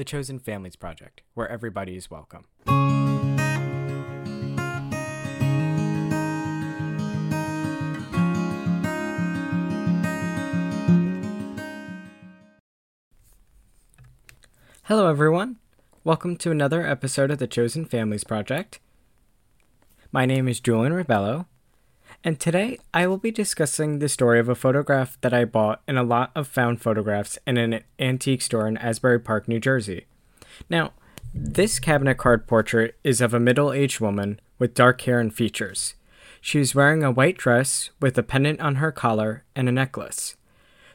the Chosen Families Project, where everybody is welcome. Hello, everyone. Welcome to another episode of the Chosen Families Project. My name is Julian Rebelo, and today I will be discussing the story of a photograph that I bought in a lot of found photographs in an antique store in Asbury Park, New Jersey. Now, this cabinet card portrait is of a middle aged woman with dark hair and features. She is wearing a white dress with a pendant on her collar and a necklace.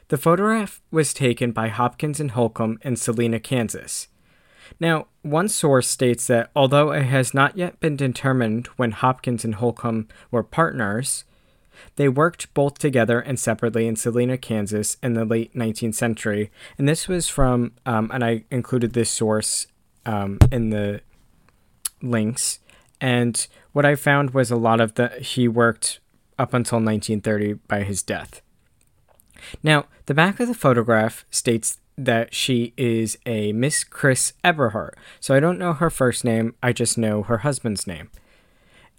The photograph was taken by Hopkins and Holcomb in Salina, Kansas. Now, one source states that although it has not yet been determined when Hopkins and Holcomb were partners, they worked both together and separately in Salina, Kansas in the late 19th century. And this was from, um, and I included this source um, in the links. And what I found was a lot of the, he worked up until 1930 by his death. Now, the back of the photograph states that she is a Miss Chris Eberhardt. So I don't know her first name, I just know her husband's name.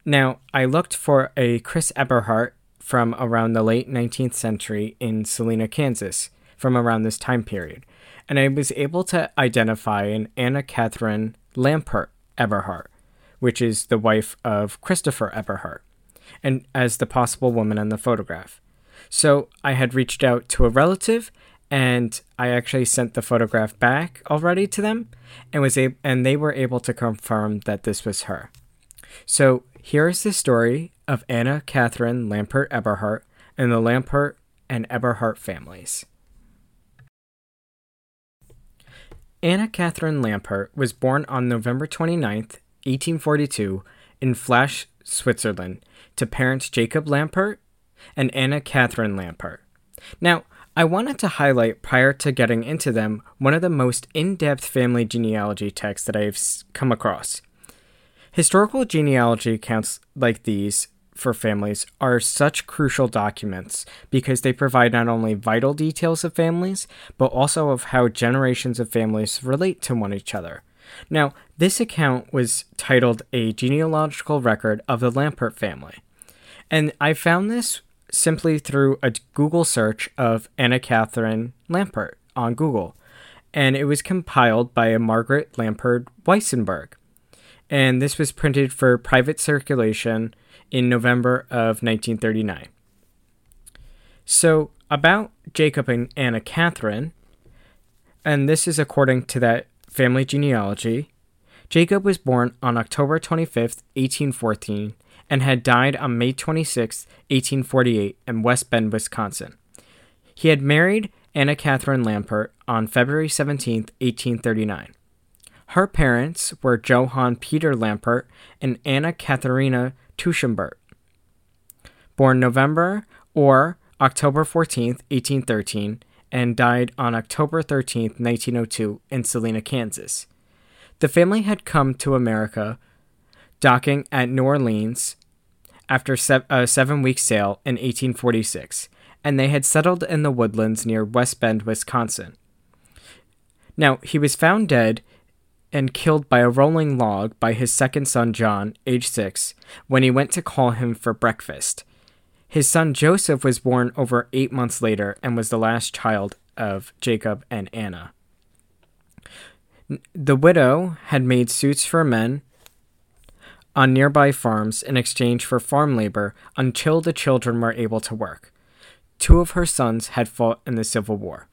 Now, I looked for a Chris Eberhardt from around the late 19th century in Salina, Kansas, from around this time period, and I was able to identify an Anna Catherine Lampert Eberhardt, which is the wife of Christopher Eberhardt, and as the possible woman in the photograph. So I had reached out to a relative and I actually sent the photograph back already to them and was able and they were able to confirm that this was her. So here is the story of Anna Catherine Lampert Eberhardt and the Lampert and Eberhardt families. Anna Catherine Lampert was born on November 29, 1842, in Flasch, Switzerland, to parents Jacob Lampert and Anna Catherine Lampert. Now, I wanted to highlight prior to getting into them one of the most in depth family genealogy texts that I've come across. Historical genealogy accounts like these for families are such crucial documents because they provide not only vital details of families, but also of how generations of families relate to one each other. Now, this account was titled A Genealogical Record of the Lampert Family. And I found this simply through a Google search of Anna Catherine Lampert on Google, and it was compiled by a Margaret Lampert Weissenberg. And this was printed for private circulation in November of 1939. So, about Jacob and Anna Catherine, and this is according to that family genealogy, Jacob was born on October 25th, 1814, and had died on May 26, 1848, in West Bend, Wisconsin. He had married Anna Catherine Lampert on February 17, 1839. Her parents were Johann Peter Lampert and Anna Katharina Tuschenbert. Born November or October 14, 1813, and died on October 13, 1902, in Salina, Kansas. The family had come to America docking at New Orleans after a seven week sail in 1846, and they had settled in the woodlands near West Bend, Wisconsin. Now, he was found dead and killed by a rolling log by his second son John, age six, when he went to call him for breakfast. His son Joseph was born over eight months later and was the last child of Jacob and Anna. The widow had made suits for men on nearby farms in exchange for farm labor until the children were able to work. Two of her sons had fought in the Civil War.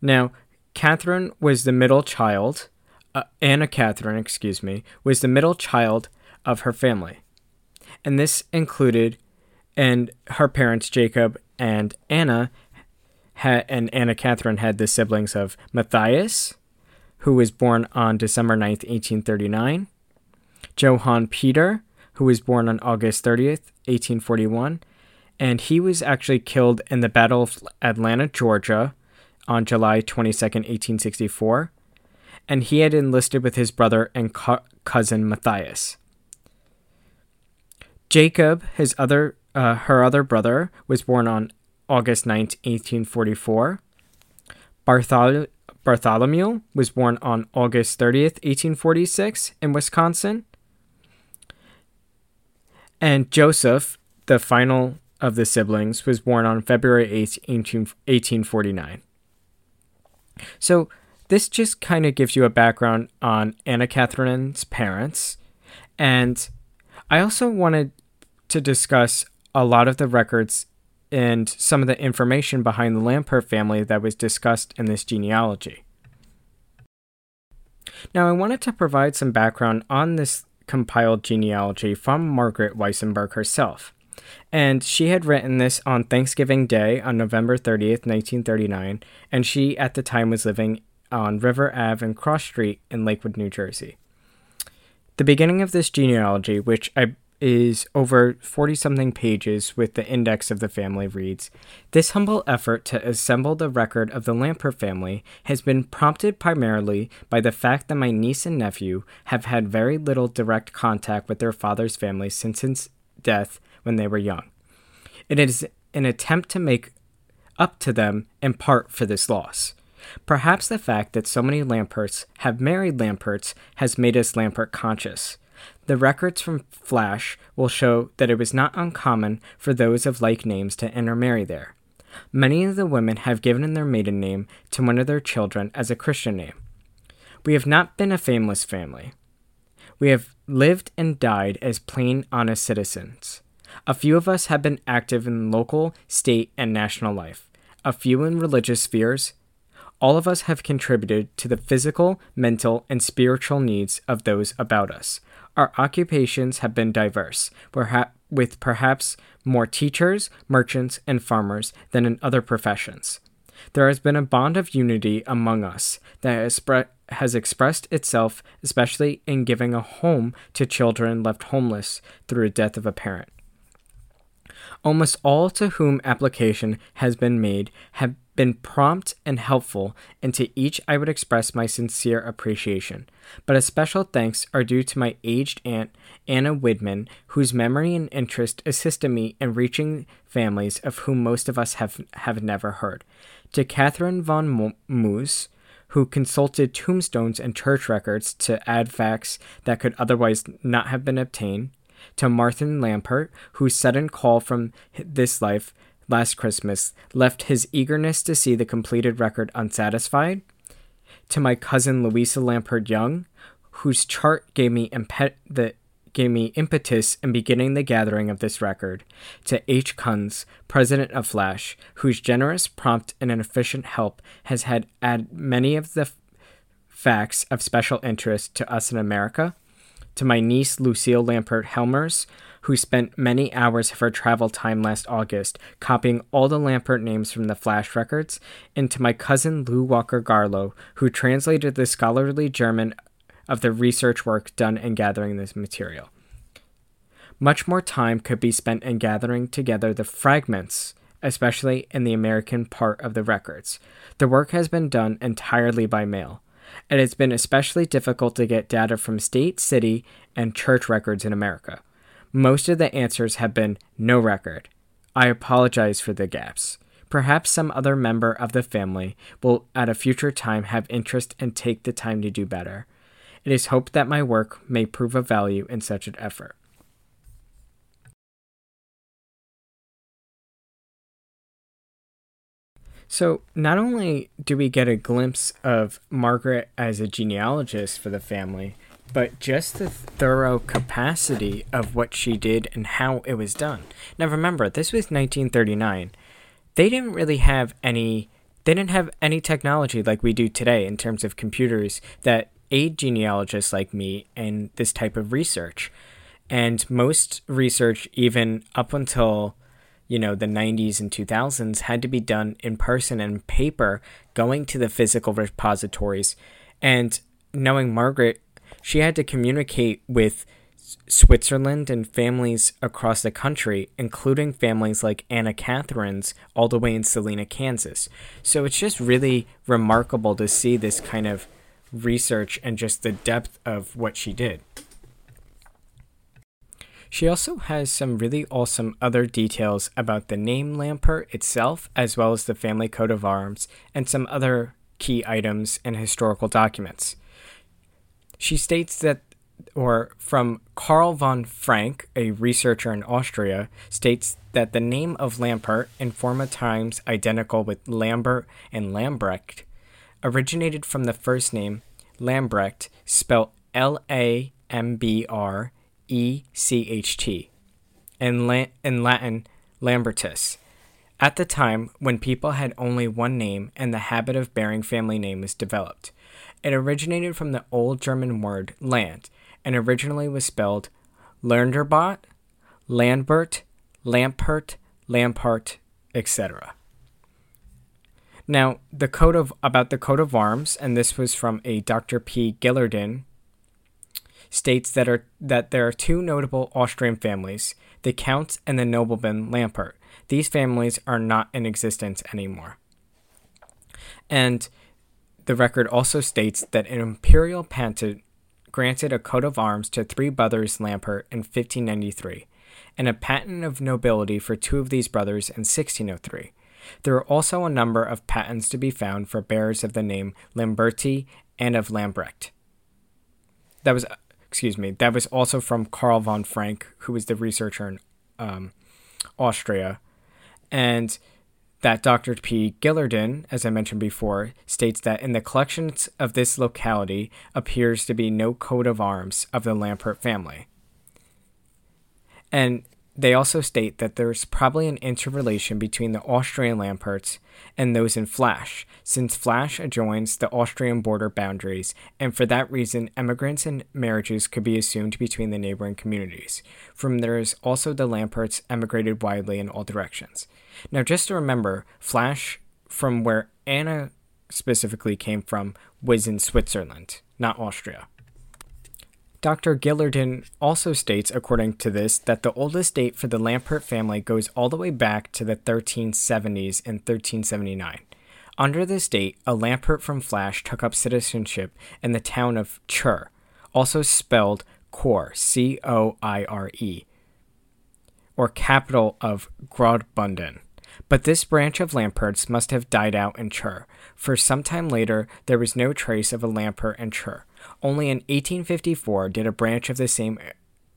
Now, Catherine was the middle child, uh, Anna Catherine, excuse me, was the middle child of her family. And this included, and her parents, Jacob and Anna, had, and Anna Catherine had the siblings of Matthias, who was born on December 9th, 1839, Johann Peter, who was born on August 30th, 1841, and he was actually killed in the Battle of Atlanta, Georgia on July 22nd, 1864, and he had enlisted with his brother and co- cousin Matthias. Jacob, his other uh, her other brother, was born on August 9th, 1844. Barthol- Bartholomew was born on August 30th, 1846, in Wisconsin. And Joseph, the final of the siblings, was born on February 8th, 1849. So, this just kind of gives you a background on Anna Catherine's parents. And I also wanted to discuss a lot of the records and some of the information behind the Lampert family that was discussed in this genealogy. Now, I wanted to provide some background on this compiled genealogy from Margaret Weissenberg herself. And she had written this on Thanksgiving Day on November 30th, 1939, and she at the time was living on River Ave and Cross Street in Lakewood, New Jersey. The beginning of this genealogy, which I is over 40 something pages with the index of the family reads This humble effort to assemble the record of the Lampert family has been prompted primarily by the fact that my niece and nephew have had very little direct contact with their father's family since his death when they were young. It is an attempt to make up to them in part for this loss. Perhaps the fact that so many Lamperts have married Lamperts has made us Lampert conscious. The records from Flasch will show that it was not uncommon for those of like names to intermarry there. Many of the women have given their maiden name to one of their children as a Christian name. We have not been a fameless family. We have lived and died as plain, honest citizens. A few of us have been active in local, state, and national life, a few in religious spheres. All of us have contributed to the physical, mental, and spiritual needs of those about us, our occupations have been diverse, with perhaps more teachers, merchants, and farmers than in other professions. There has been a bond of unity among us that has, expressed itself especially in giving a home to children left homeless through the death of a parent. Almost all to whom application has been made have been prompt and helpful, and to each I would express my sincere appreciation. But a special thanks are due to my aged aunt, Anna Widman, whose memory and interest assisted me in reaching families of whom most of us have, have never heard. To Catherine von Moos, who consulted tombstones and church records to add facts that could otherwise not have been obtained. To Martin Lampert, whose sudden call from this life last Christmas left his eagerness to see the completed record unsatisfied. To my cousin Louisa Lampert Young, whose chart gave me the gave me impetus in beginning the gathering of this record, to H. Kunz, president of Flasch, whose generous, prompt, and efficient help has had add many of the f- facts of special interest to us in America, to my niece Lucille Lampert Helmers, who spent many hours of her travel time last August copying all the Lampert names from the Flasch records, and to my cousin Lou Walker Garlow, who translated the scholarly German of the research work done in gathering this material. Much more time could be spent in gathering together the fragments, especially in the American part of the records. The work has been done entirely by mail. And It has been especially difficult to get data from state, city, and church records in America. Most of the answers have been no record. I apologize for the gaps. Perhaps some other member of the family will at a future time have interest and take the time to do better. It is hoped that my work may prove of value in such an effort. So, not only do we get a glimpse of Margaret as a genealogist for the family, but just the thorough capacity of what she did and how it was done. Now remember, this was 1939. They didn't really have any they didn't have any technology like we do today in terms of computers that aid genealogists like me in this type of research. And most research even up until you know the 90s and 2000s had to be done in person and paper going to the physical repositories and knowing Margaret she had to communicate with Switzerland and families across the country, including families like Anna Catherine's all the way in Salina, Kansas. So it's just really remarkable to see this kind of research and just the depth of what she did. She also has some really awesome other details about the name Lampert itself, as well as the family coat of arms, and some other key items and historical documents. She states that, or from Karl von Frank, a researcher in Austria, states that the name of Lampert, in former times identical with Lambert and Lambrecht, originated from the first name Lambrecht, spelled L A M B R E C H T, and La- in Latin Lambertus. At the time when people had only one name and the habit of bearing family name was developed, it originated from the Old German word land and originally was spelled Lernerbot, Landbert, Lampert, Lampart, etc. Now, the coat of about the coat of arms, and this was from a Dr. P. Gillardon, states that are that there are two notable Austrian families, the Counts and the nobleman Lampert. These families are not in existence anymore. And the record also states that an imperial patent granted a coat of arms to three brothers Lampert in 1593, and a patent of nobility for two of these brothers in 1603. There are also a number of patents to be found for bearers of the name Lamberti and of Lambrecht. That was, excuse me, that was also from Karl von Frank, who was the researcher in um, Austria, and that Dr. P. Gillardon, as I mentioned before, states that in the collections of this locality appears to be no coat of arms of the Lampert family. And they also state that there's probably an interrelation between the Austrian Lamperts and those in Flasch, since Flasch adjoins the Austrian border boundaries, and for that reason, emigrants and marriages could be assumed between the neighboring communities. From there is also the Lamperts emigrated widely in all directions. Now, just to remember, Flasch, from where Anna specifically came from, was in Switzerland, not Austria. Dr. Gillardon also states, according to this, that the oldest date for the Lampert family goes all the way back to the 1370s and 1379. Under this date, a Lampert from Flasch took up citizenship in the town of Chur, also spelled Coire, C O I R E, or capital of Graubünden. But this branch of Lamperts must have died out in Chur, for some time later there was no trace of a Lampert in Chur. Only in 1854 did a branch of the same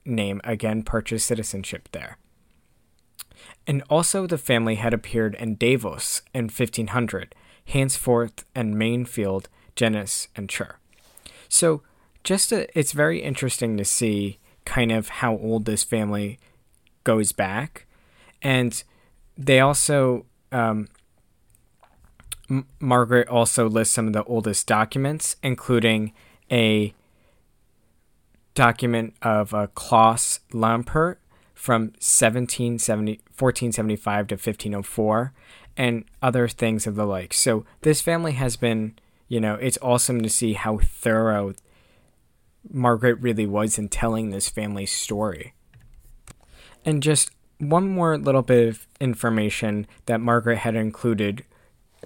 name again purchase citizenship there. And also the family had appeared in Davos in 1500, henceforth and Maienfeld, Genus, and Chur. So just a, it's very interesting to see kind of how old this family goes back. And they also um, M- Margaret also lists some of the oldest documents, including a document of a Klaus Lampert from 1770, 1475 to 1504 and other things of the like. So this family has been, you know, it's awesome to see how thorough Margaret really was in telling this family's story. And just one more little bit of information that Margaret had included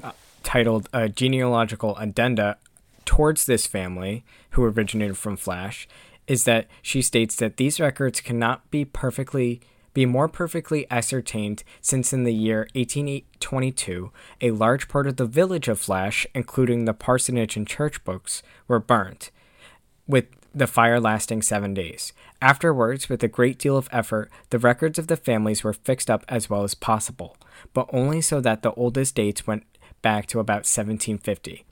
uh, titled a genealogical addenda towards this family, who originated from Flasch, is that she states that these records cannot be perfectly be more perfectly ascertained since in the year 1822 a large part of the village of Flasch, including the parsonage and church books, were burnt, with the fire lasting seven days. Afterwards, with a great deal of effort, the records of the families were fixed up as well as possible, but only so that the oldest dates went back to about 1750.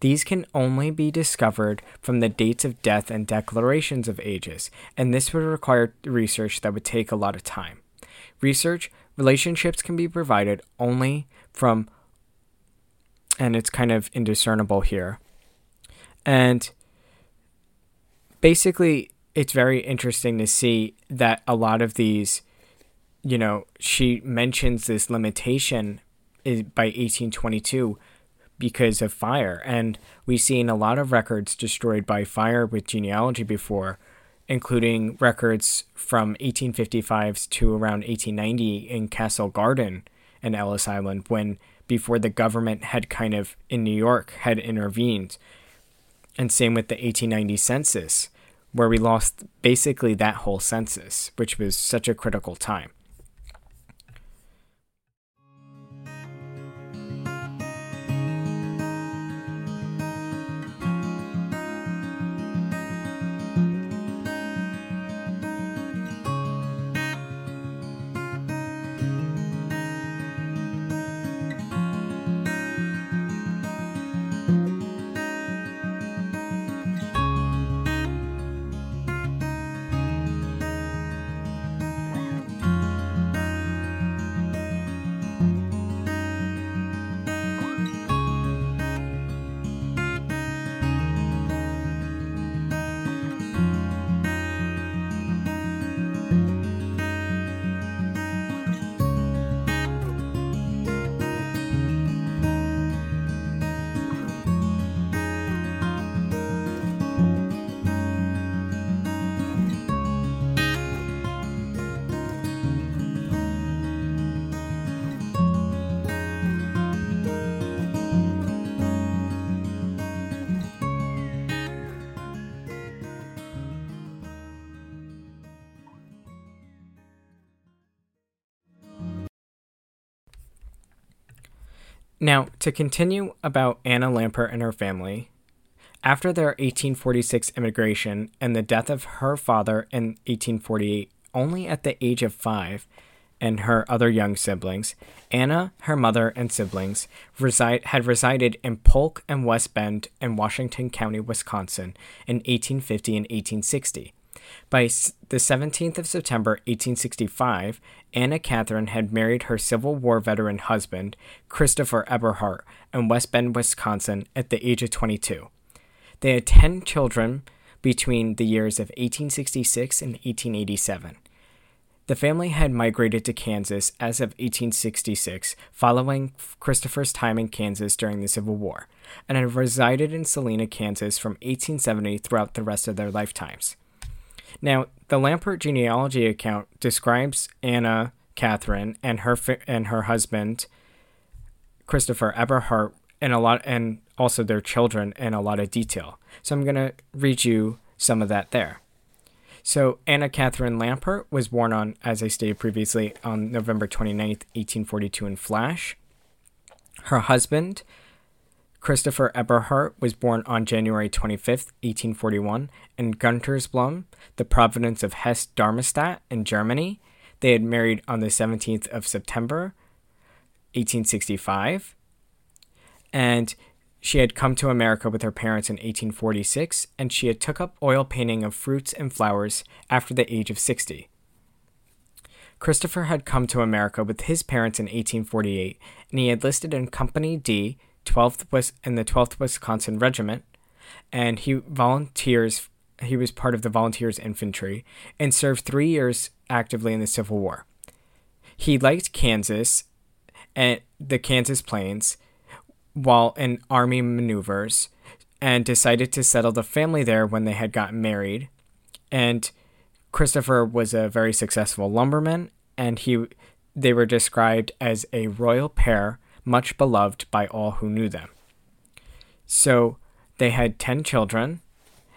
These can only be discovered from the dates of death and declarations of ages, and this would require research that would take a lot of time. Research relationships can be provided only from, and it's kind of indiscernible here. And basically, it's very interesting to see that a lot of these, you know, she mentions this limitation is by 1822 because of fire. And we've seen a lot of records destroyed by fire with genealogy before, including records from 1855 to around 1890 in Castle Garden and Ellis Island, when before the government had kind of in New York had intervened. And same with the 1890 census, where we lost basically that whole census, which was such a critical time. Now, to continue about Anna Lampert and her family, after their 1846 immigration and the death of her father in 1848, only at the age of five, and her other young siblings, Anna, her mother, and siblings reside, had resided in Polk and West Bend in Washington County, Wisconsin in 1850 and 1860. By the 17th of September 1865, Anna Catherine had married her Civil War veteran husband, Christopher Eberhardt, in West Bend, Wisconsin, at the age of 22. They had 10 children between the years of 1866 and 1887. The family had migrated to Kansas as of 1866, following Christopher's time in Kansas during the Civil War, and had resided in Salina, Kansas from 1870 throughout the rest of their lifetimes. Now, the Lampert genealogy account describes Anna Catherine and her and her husband Christopher Eberhardt and a lot and also their children in a lot of detail. So I'm going to read you some of that there. So Anna Catherine Lampert was born on, as I stated previously, on November 29th, 1842 in Flasch. Her husband, Christopher Eberhardt, was born on January 25, 1841, in Guntersblum, the province of Hesse-Darmstadt in Germany. They had married on the 17th of September, 1865. And she had come to America with her parents in 1846, and she had took up oil painting of fruits and flowers after the age of 60. Christopher had come to America with his parents in 1848, and he had enlisted in Company D, 12th West, in the 12th Wisconsin Regiment, and he volunteers. He was part of the Volunteers Infantry and served three years actively in the Civil War. He liked Kansas and the Kansas Plains while in army maneuvers and decided to settle the family there when they had gotten married. And Christopher was a very successful lumberman and he they were described as a royal pair, much beloved by all who knew them. So they had 10 children,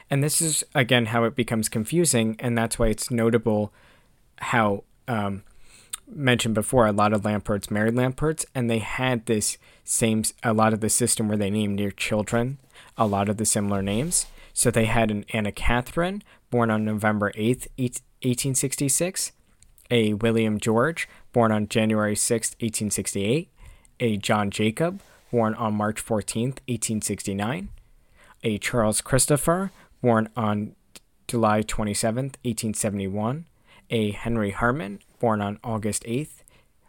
and this is again how it becomes confusing, and that's why it's notable how um, mentioned before, a lot of Lamperts married Lamperts, and they had this same a lot of the system where they named their children a lot of the similar names. So they had an Anna Catherine, born on November 8th, 1866, a William George, born on January 6th, 1868, a John Jacob, born on March 14th, 1869, a Charles Christopher, born on July 27th, 1871, a Henry Harmon, born on August 8th,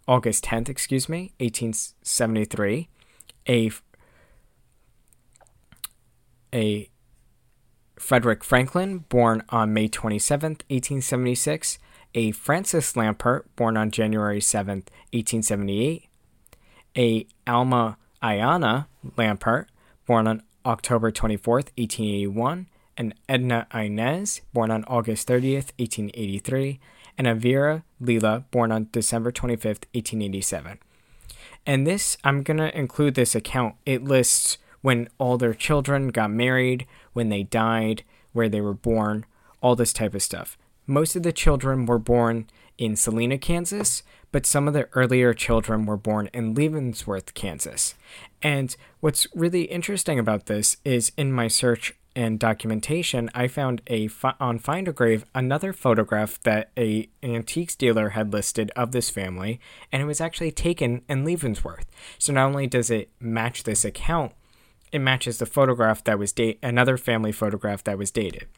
August 10th, excuse me, 1873, a a Frederick Franklin, born on May 27th, 1876, a Francis Lampert, born on January 7th, 1878, a Alma Ayana Lampert, born on October 24th, 1881, and Edna Inez, born on August 30th, 1883, and Avira Lila, born on December 25th, 1887. And this, I'm going to include this account. It lists when all their children got married, when they died, where they were born, all this type of stuff. Most of the children were born in Salina, Kansas, but some of the earlier children were born in Leavenworth, Kansas. And what's really interesting about this is in my search and documentation, I found a on Find a Grave another photograph that a antiques dealer had listed of this family, and it was actually taken in Leavenworth. So not only does it match this account, it matches the photograph that was date another family photograph that was dated,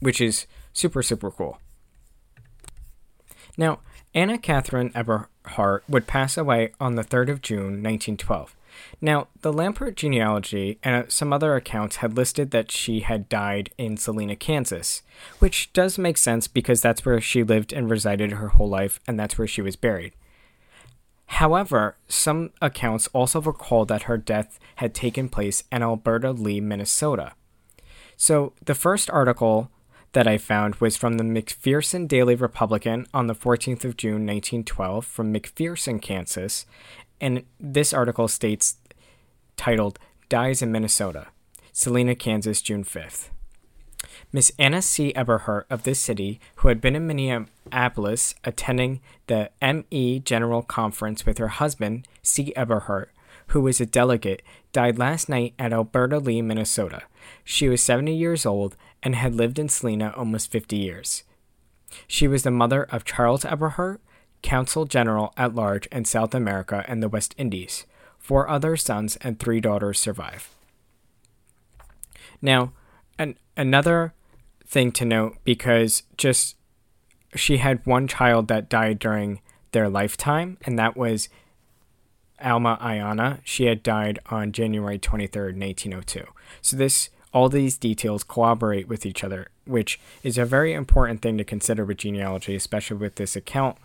which is super super cool. Now, Anna Catherine Eberhardt would pass away on the 3rd of June, 1912. Now, the Lampert genealogy and uh, some other accounts had listed that she had died in Salina, Kansas, which does make sense because that's where she lived and resided her whole life, and that's where she was buried. However, some accounts also recall that her death had taken place in Albert Lea, Minnesota. So, the first article that I found was from the McPherson Daily Republican on the 14th of June 1912 from McPherson, Kansas, and this article states titled Dies in Minnesota, Salina, Kansas, June 5th. Miss Anna C. Eberhardt of this city, who had been in Minneapolis attending the ME General Conference with her husband, C. Eberhardt, who was a delegate, died last night at Albert Lea, Minnesota. She was 70 years old and had lived in Salina almost 50 years. She was the mother of Charles Eberhardt, Consul General at Large in South America and the West Indies. Four other sons and three daughters survive. Now, an, another thing to note because just she had one child that died during their lifetime, and that was Alma Ayana. She had died on January 23rd, 1802. So this all these details corroborate with each other, which is a very important thing to consider with genealogy, especially with this account.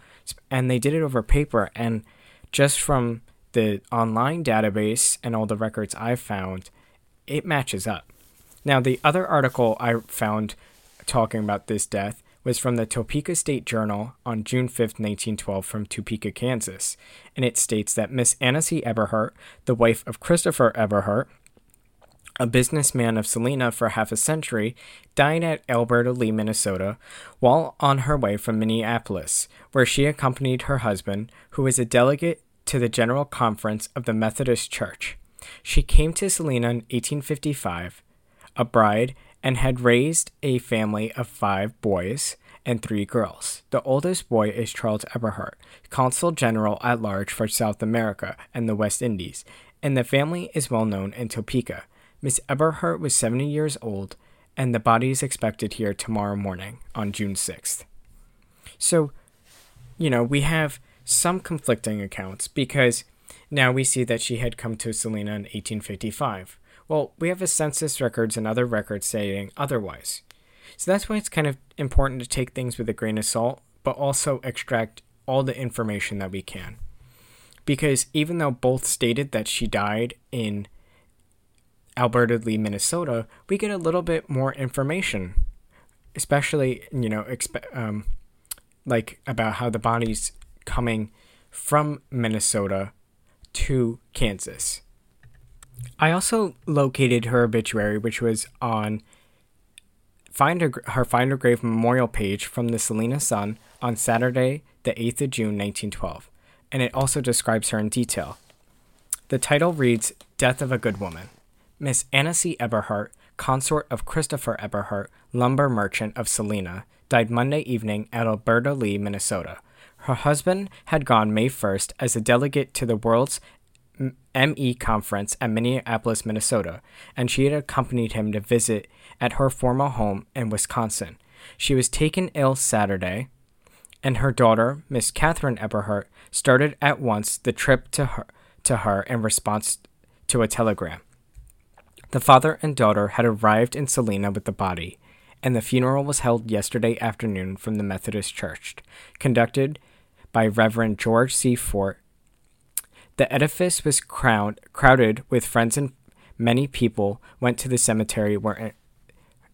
And they did it over paper, and just from the online database and all the records I've found, it matches up. Now, the other article I found talking about this death was from the Topeka State Journal on June 5, 1912, from Topeka, Kansas, and it states that Miss Anna C. Eberhardt, the wife of Christopher Eberhardt, a businessman of Salina for half a century, died at Albert Lea, Minnesota, while on her way from Minneapolis, where she accompanied her husband, who was a delegate to the General Conference of the Methodist Church. She came to Salina in 1855, a bride and had raised a family of five boys and three girls. The oldest boy is Charles Eberhardt, Consul General at Large for South America and the West Indies, and the family is well known in Topeka. Miss Eberhardt was 70 years old, and the body is expected here tomorrow morning on June 6th. So, you know, we have some conflicting accounts because now we see that she had come to Salina in 1855. Well, we have a census records and other records saying otherwise. So that's why it's kind of important to take things with a grain of salt, but also extract all the information that we can. Because even though both stated that she died in Albert Lea, Minnesota, we get a little bit more information, especially, you know, um, like about how the body's coming from Minnesota to Kansas. I also located her obituary, which was on find her, her Find a Grave memorial page from the Salina Sun on Saturday, the 8th of June, 1912, and it also describes her in detail. The title reads Death of a Good Woman. Miss Anna C. Eberhardt, consort of Christopher Eberhardt, lumber merchant of Salina, died Monday evening at Albert Lea, Minnesota. Her husband had gone May 1st as a delegate to the World's ME conference at Minneapolis, Minnesota, and she had accompanied him to visit at her former home in Wisconsin. She was taken ill Saturday, and her daughter, Miss Catherine Eberhardt, started at once the trip to her, to her in response to a telegram. The father and daughter had arrived in Salina with the body, and the funeral was held yesterday afternoon from the Methodist Church, conducted by Reverend George C. Fort the edifice was crowded with friends and many people went to the cemetery where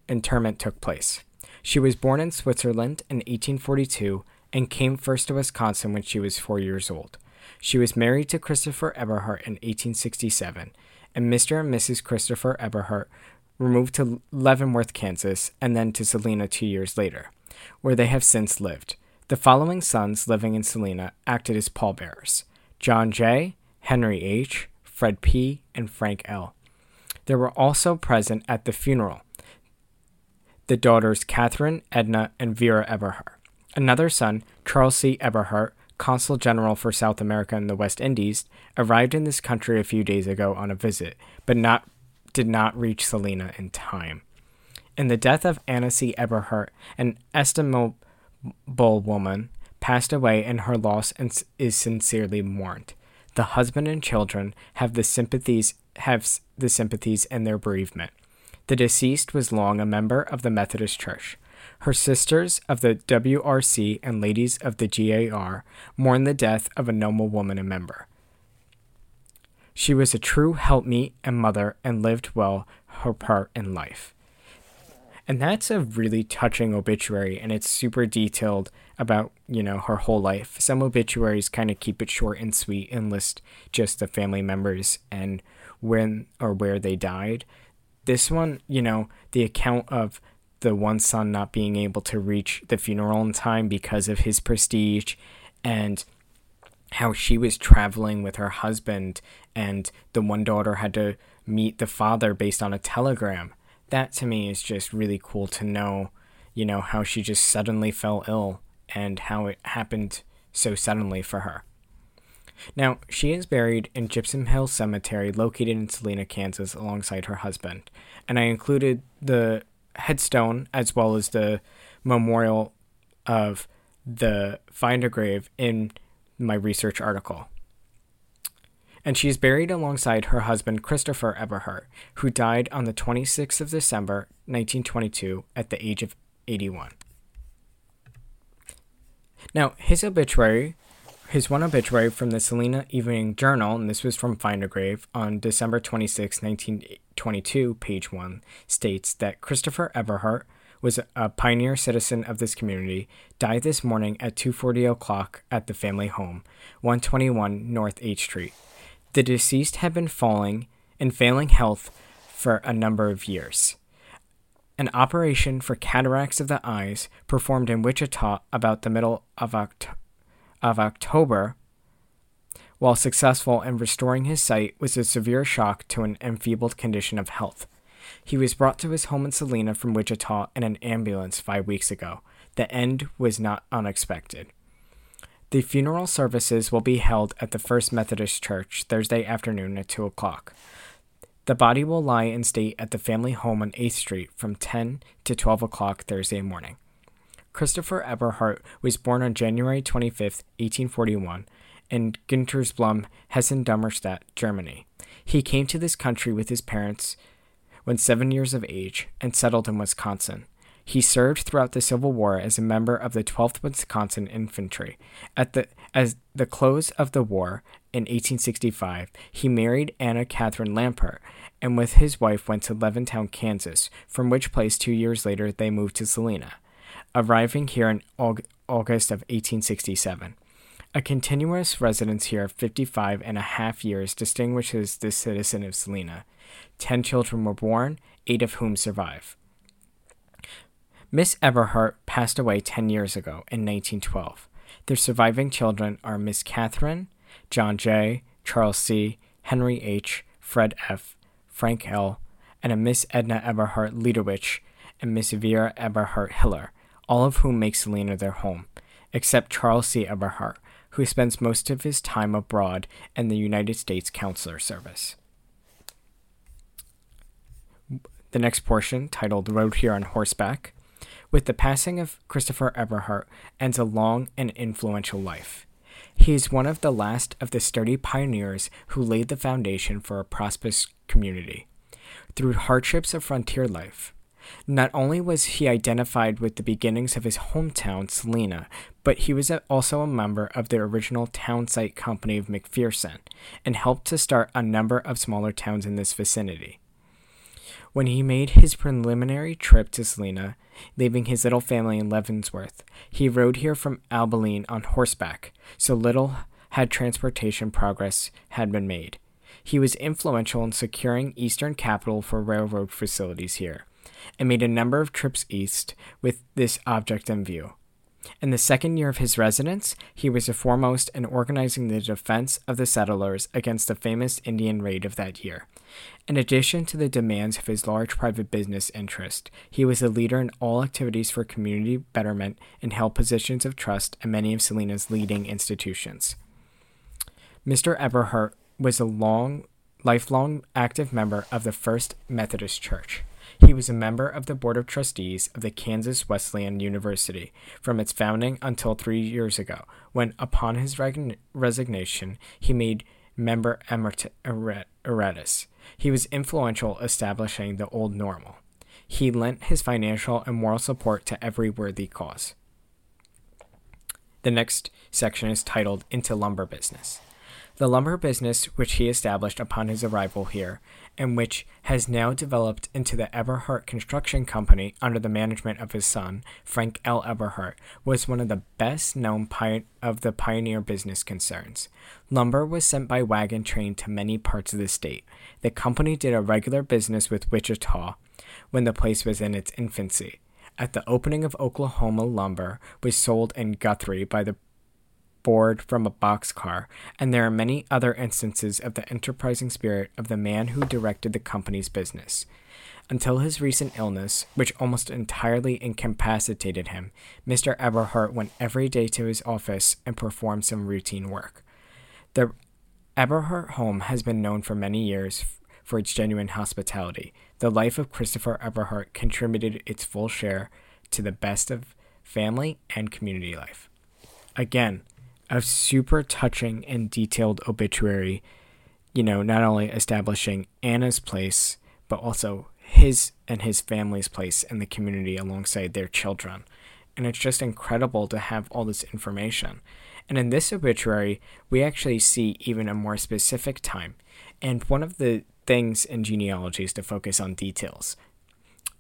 interment took place. She was born in Switzerland in 1842 and came first to Wisconsin when she was four years old. She was married to Christopher Eberhardt in 1867, and Mr. and Mrs. Christopher Eberhardt removed to Leavenworth, Kansas, and then to Salina two years later, where they have since lived. The following sons living in Salina acted as pallbearers. John J., Henry H., Fred P., and Frank L. There were also present at the funeral the daughters Catherine, Edna, and Vera Eberhardt. Another son, Charles C. Eberhardt, Consul General for South America and the West Indies, arrived in this country a few days ago on a visit, but not did not reach Salina in time. In the death of Anna C. Eberhardt, an estimable woman, passed away and her loss is sincerely mourned. The husband and children have the sympathies have the sympathies in their bereavement. The deceased was long a member of the Methodist Church. Her sisters of the WRC and ladies of the GAR mourn the death of a noble woman and member. She was a true helpmeet and mother and lived well her part in life. And that's a really touching obituary, and it's super detailed about, you know, her whole life. Some obituaries kind of keep it short and sweet and list just the family members and when or where they died. This one, you know, the account of the one son not being able to reach the funeral in time because of his prestige and how she was traveling with her husband and the one daughter had to meet the father based on a telegram. That to me is just really cool to know, you know, how she just suddenly fell ill and how it happened so suddenly for her. Now, she is buried in Gypsum Hill Cemetery located in Salina, Kansas, alongside her husband. And I included the headstone as well as the memorial of the Find a Grave in my research article. And she is buried alongside her husband Christopher Eberhardt, who died on the 26th of December 1922 at the age of 81. Now, his obituary, his one obituary from the Salina Evening Journal, and this was from Find a Grave on December 26, 1922, page 1, states that Christopher Eberhardt was a pioneer citizen of this community, died this morning at 2:40 o'clock at the family home, 121 North H Street. The deceased had been falling in failing health for a number of years. An operation for cataracts of the eyes performed in Wichita about the middle of, Oct- of October, while successful in restoring his sight, was a severe shock to an enfeebled condition of health. He was brought to his home in Salina from Wichita in an ambulance five weeks ago. The end was not unexpected. The funeral services will be held at the First Methodist Church Thursday afternoon at 2 o'clock. The body will lie in state at the family home on 8th Street from 10 to 12 o'clock Thursday morning. Christopher Eberhardt was born on January 25, 1841, in Guntersblum, Hessen-Darmstadt, Germany. He came to this country with his parents when seven years of age and settled in Wisconsin. He served throughout the Civil War as a member of the 12th Wisconsin Infantry. At the as the close of the war in 1865, he married Anna Catherine Lampert and with his wife went to Levittown, Kansas, from which place 2 years later they moved to Salina, arriving here in August of 1867. A continuous residence here of 55 and a half years distinguishes this citizen of Salina. Ten children were born, eight of whom survive. Miss Eberhardt passed away 10 years ago in 1912. Their surviving children are Miss Catherine, John J., Charles C., Henry H., Fred F., Frank L., and a Miss Edna Eberhardt Liederwich and Miss Vera Eberhardt Hiller, all of whom make Salina their home, except Charles C. Eberhardt, who spends most of his time abroad in the United States Consular Service. The next portion, titled Rode Here on Horseback, with the passing of Christopher Eberhardt ends a long and influential life. He is one of the last of the sturdy pioneers who laid the foundation for a prosperous community. Through hardships of frontier life, not only was he identified with the beginnings of his hometown, Salina, but he was also a member of the original town site company of McPherson and helped to start a number of smaller towns in this vicinity. When he made his preliminary trip to Salina, leaving his little family in Leavenworth, he rode here from Abilene on horseback, so little had transportation progress had been made. He was influential in securing Eastern capital for railroad facilities here, and made a number of trips east with this object in view. In the second year of his residence, he was the foremost in organizing the defense of the settlers against the famous Indian raid of that year. In addition to the demands of his large private business interest, he was a leader in all activities for community betterment and held positions of trust in many of Salina's leading institutions. Mr. Eberhardt was a long, lifelong active member of the First Methodist Church. He was a member of the Board of Trustees of the Kansas Wesleyan University from its founding until three years ago, when, upon his resignation, he made member emeritus. He was influential establishing the old normal. He lent his financial and moral support to every worthy cause. The next section is titled Into Lumber Business. The lumber business, which he established upon his arrival here, and which has now developed into the Eberhardt Construction Company under the management of his son, Frank L. Eberhardt, was one of the best known pi- of the pioneer business concerns. Lumber was sent by wagon train to many parts of the state. The company did a regular business with Wichita when the place was in its infancy. At the opening of Oklahoma, lumber was sold in Guthrie by the board from a boxcar, and there are many other instances of the enterprising spirit of the man who directed the company's business. Until his recent illness, which almost entirely incapacitated him, Mr. Eberhardt went every day to his office and performed some routine work. The Eberhardt home has been known for many years for its genuine hospitality. The life of Christopher Eberhardt contributed its full share to the best of family and community life. Again, a super touching and detailed obituary, you know, not only establishing Anna's place, but also his and his family's place in the community alongside their children. And it's just incredible to have all this information. And in this obituary, we actually see even a more specific time. And one of the things in genealogy is to focus on details.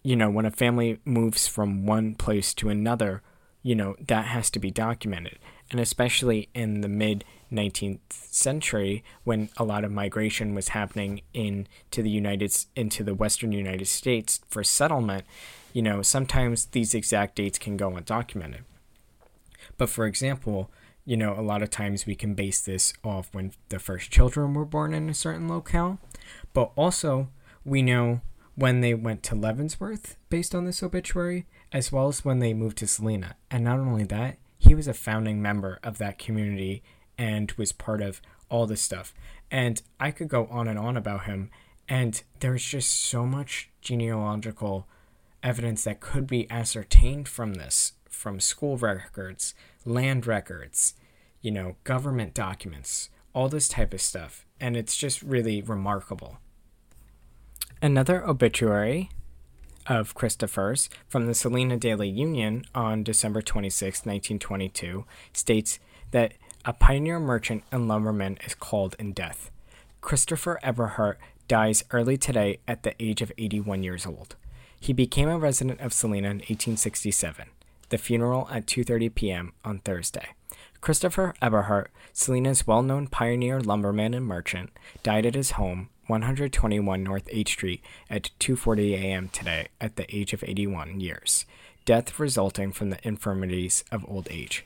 You know, when a family moves from one place to another, you know, that has to be documented. And especially in the mid 19th century when a lot of migration was happening into the United into the western United States for settlement, you know, sometimes these exact dates can go undocumented. But for example, you know, a lot of times we can base this off when the first children were born in a certain locale, but also we know when they went to Leavenworth based on this obituary, as well as when they moved to Salina. And not only that, he was a founding member of that community and was part of all this stuff. And I could go on and on about him, and there's just so much genealogical evidence that could be ascertained from this from school records, land records, you know, government documents, all this type of stuff. And it's just really remarkable. Another obituary of Christopher's from the Salina Daily Union on December 26, 1922, states that a pioneer merchant and lumberman is called in death. Christopher Eberhardt dies early today at the age of 81 years old. He became a resident of Salina in 1867 the funeral at 2:30 p.m. on Thursday. Christopher Eberhardt, Salina's well-known pioneer lumberman and merchant, died at his home, 121 North 8th Street, at 2:40 a.m. today at the age of 81 years. Death resulting from the infirmities of old age.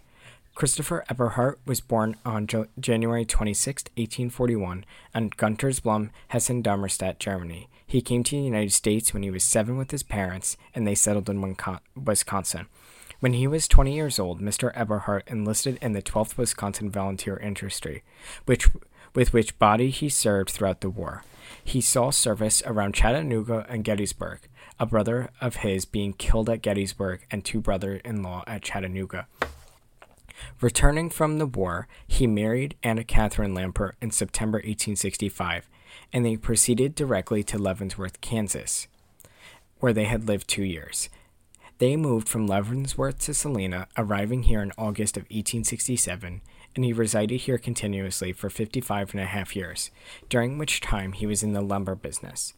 Christopher Eberhardt was born on jo- January 26, 1841, in Guntersblum, Hessen Darmstadt, Germany. He came to the United States when he was seven with his parents, and they settled in Wisconsin. When he was 20 years old, Mr. Eberhardt enlisted in the 12th Wisconsin Volunteer Infantry, which, with which body he served throughout the war. He saw service around Chattanooga and Gettysburg, a brother of his being killed at Gettysburg and two brothers in law at Chattanooga. Returning from the war, he married Anna Catherine Lampert in September 1865, and they proceeded directly to Leavenworth, Kansas, where they had lived two years. They moved from Leavenworth to Salina, arriving here in August of 1867, and he resided here continuously for 55 and a half years, during which time he was in the lumber business.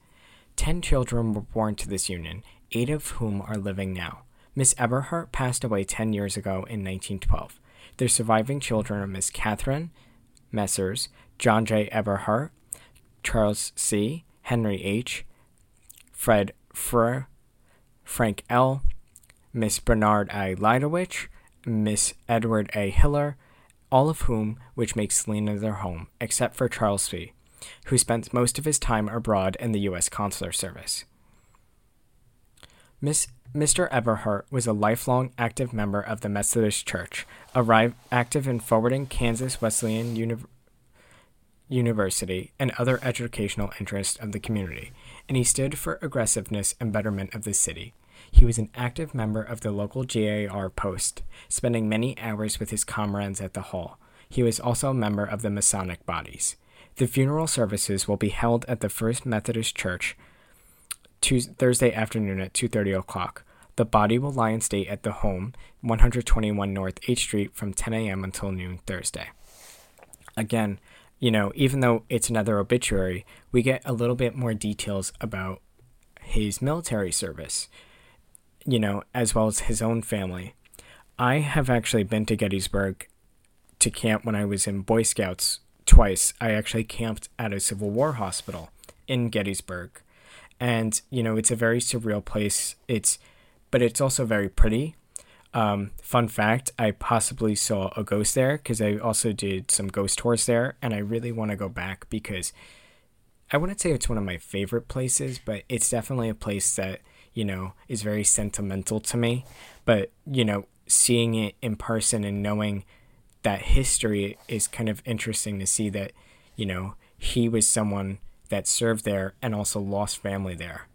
Ten children were born to this union, eight of whom are living now. Miss Eberhardt passed away 10 years ago in 1912. Their surviving children are Miss Catherine Messrs., John J. Eberhardt, Charles C., Henry H., Fred Fr., Frank L., Miss Bernard A. Leidowich, Miss Edward A. Hiller, all of whom which makes Salina their home, except for Charles V., who spent most of his time abroad in the U.S. Consular Service. Miss Mr. Eberhardt was a lifelong active member of the Methodist Church, arrived active in forwarding Kansas Wesleyan Uni- University and other educational interests of the community, and he stood for aggressiveness and betterment of the city. He was an active member of the local GAR post, spending many hours with his comrades at the hall. He was also a member of the Masonic bodies. The funeral services will be held at the First Methodist Church Tuesday, Thursday afternoon at 2:30 o'clock. The body will lie in state at the home, 121 North 8th Street, from 10 a.m. until noon Thursday. Again, you know, even though it's another obituary, we get a little bit more details about his military service you know, as well as his own family. I have actually been to Gettysburg to camp when I was in Boy Scouts twice. I actually camped at a Civil War hospital in Gettysburg. And, you know, it's a very surreal place. It's but it's also very pretty. Um, fun fact I possibly saw a ghost there because I also did some ghost tours there, and I really want to go back because I wouldn't say it's one of my favorite places, but it's definitely a place that, you know, is very sentimental to me. But, you know, seeing it in person and knowing that history is kind of interesting to see that, you know, he was someone that served there and also lost family there.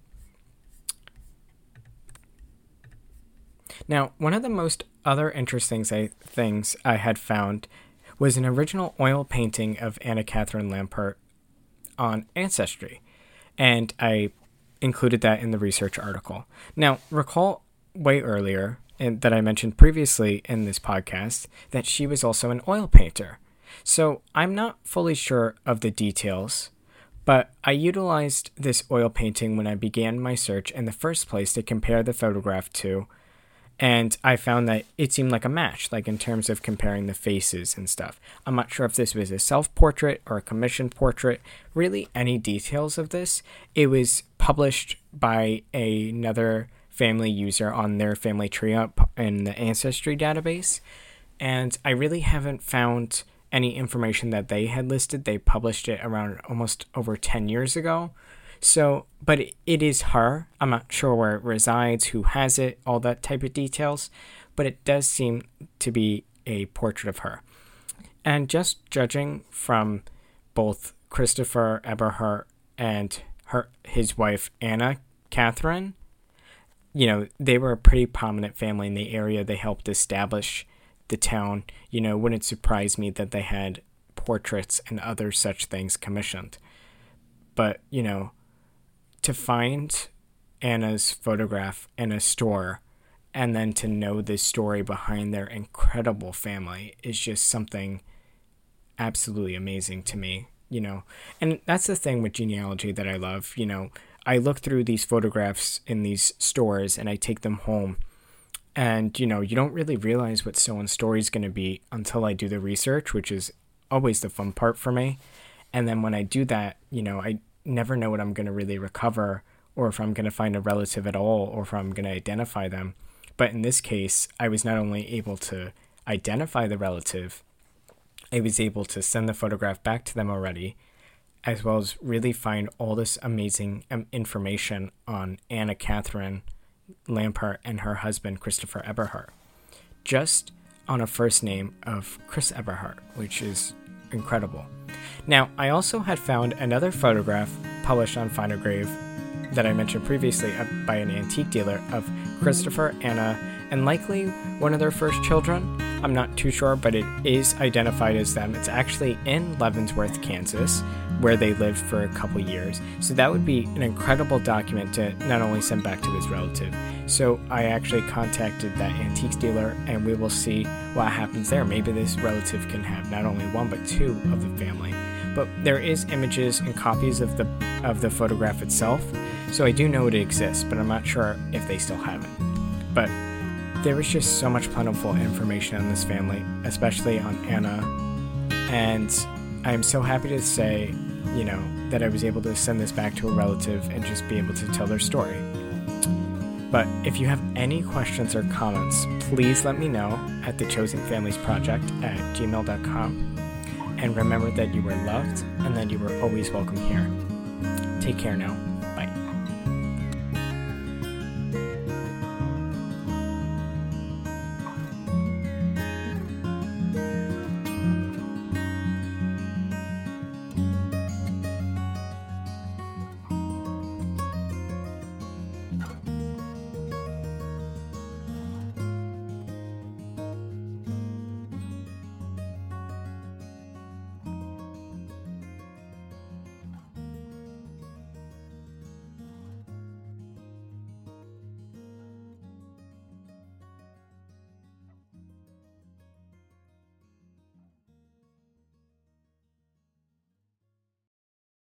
Now, one of the most other interesting things I had found was an original oil painting of Anna Catherine Lampert on Ancestry, and I included that in the research article. Now, recall way earlier in, that I mentioned previously in this podcast that she was also an oil painter. So I'm not fully sure of the details, but I utilized this oil painting when I began my search in the first place to compare the photograph to and I found that it seemed like a match, like in terms of comparing the faces and stuff. I'm not sure if this was a self portrait or a commissioned portrait, really, any details of this. It was published by another family user on their family tree up in the Ancestry database, and I really haven't found any information that they had listed. They published it around almost over 10 years ago. So, but it is her. I'm not sure where it resides, who has it, all that type of details, but it does seem to be a portrait of her. And just judging from both Christopher Eberhardt and her his wife Anna Catherine, you know, they were a pretty prominent family in the area. They helped establish the town. You know, wouldn't surprise me that they had portraits and other such things commissioned. But, you know, to find Anna's photograph in a store and then to know the story behind their incredible family is just something absolutely amazing to me, you know. And that's the thing with genealogy that I love, you know. I look through these photographs in these stores and I take them home. And, you know, you don't really realize what someone's story is going to be until I do the research, which is always the fun part for me. And then when I do that, you know, I never know what I'm going to really recover or if I'm going to find a relative at all or if I'm going to identify them. But in this case, I was not only able to identify the relative, I was able to send the photograph back to them already, as well as really find all this amazing um, information on Anna Catherine Lampert and her husband, Christopher Eberhardt, just on a first name of Chris Eberhardt, which is incredible. Now, I also had found another photograph published on Find Grave that I mentioned previously uh, by an antique dealer of Christopher, Anna, and likely one of their first children. I'm not too sure, but it is identified as them. It's actually in Leavenworth, Kansas, where they lived for a couple years. So that would be an incredible document to not only send back to this relative. So I actually contacted that antiques dealer, and we will see what happens there. Maybe this relative can have not only one but two of the family. But there is images and copies of the of the photograph itself, so I do know it exists, but I'm not sure if they still have it. But there was just so much plentiful information on this family, especially on Anna, and I'm so happy to say, you know, that I was able to send this back to a relative and just be able to tell their story. But if you have any questions or comments, please let me know at the Chosen Families Project at gmail.com. And remember that you were loved and that you were always welcome here. Take care now.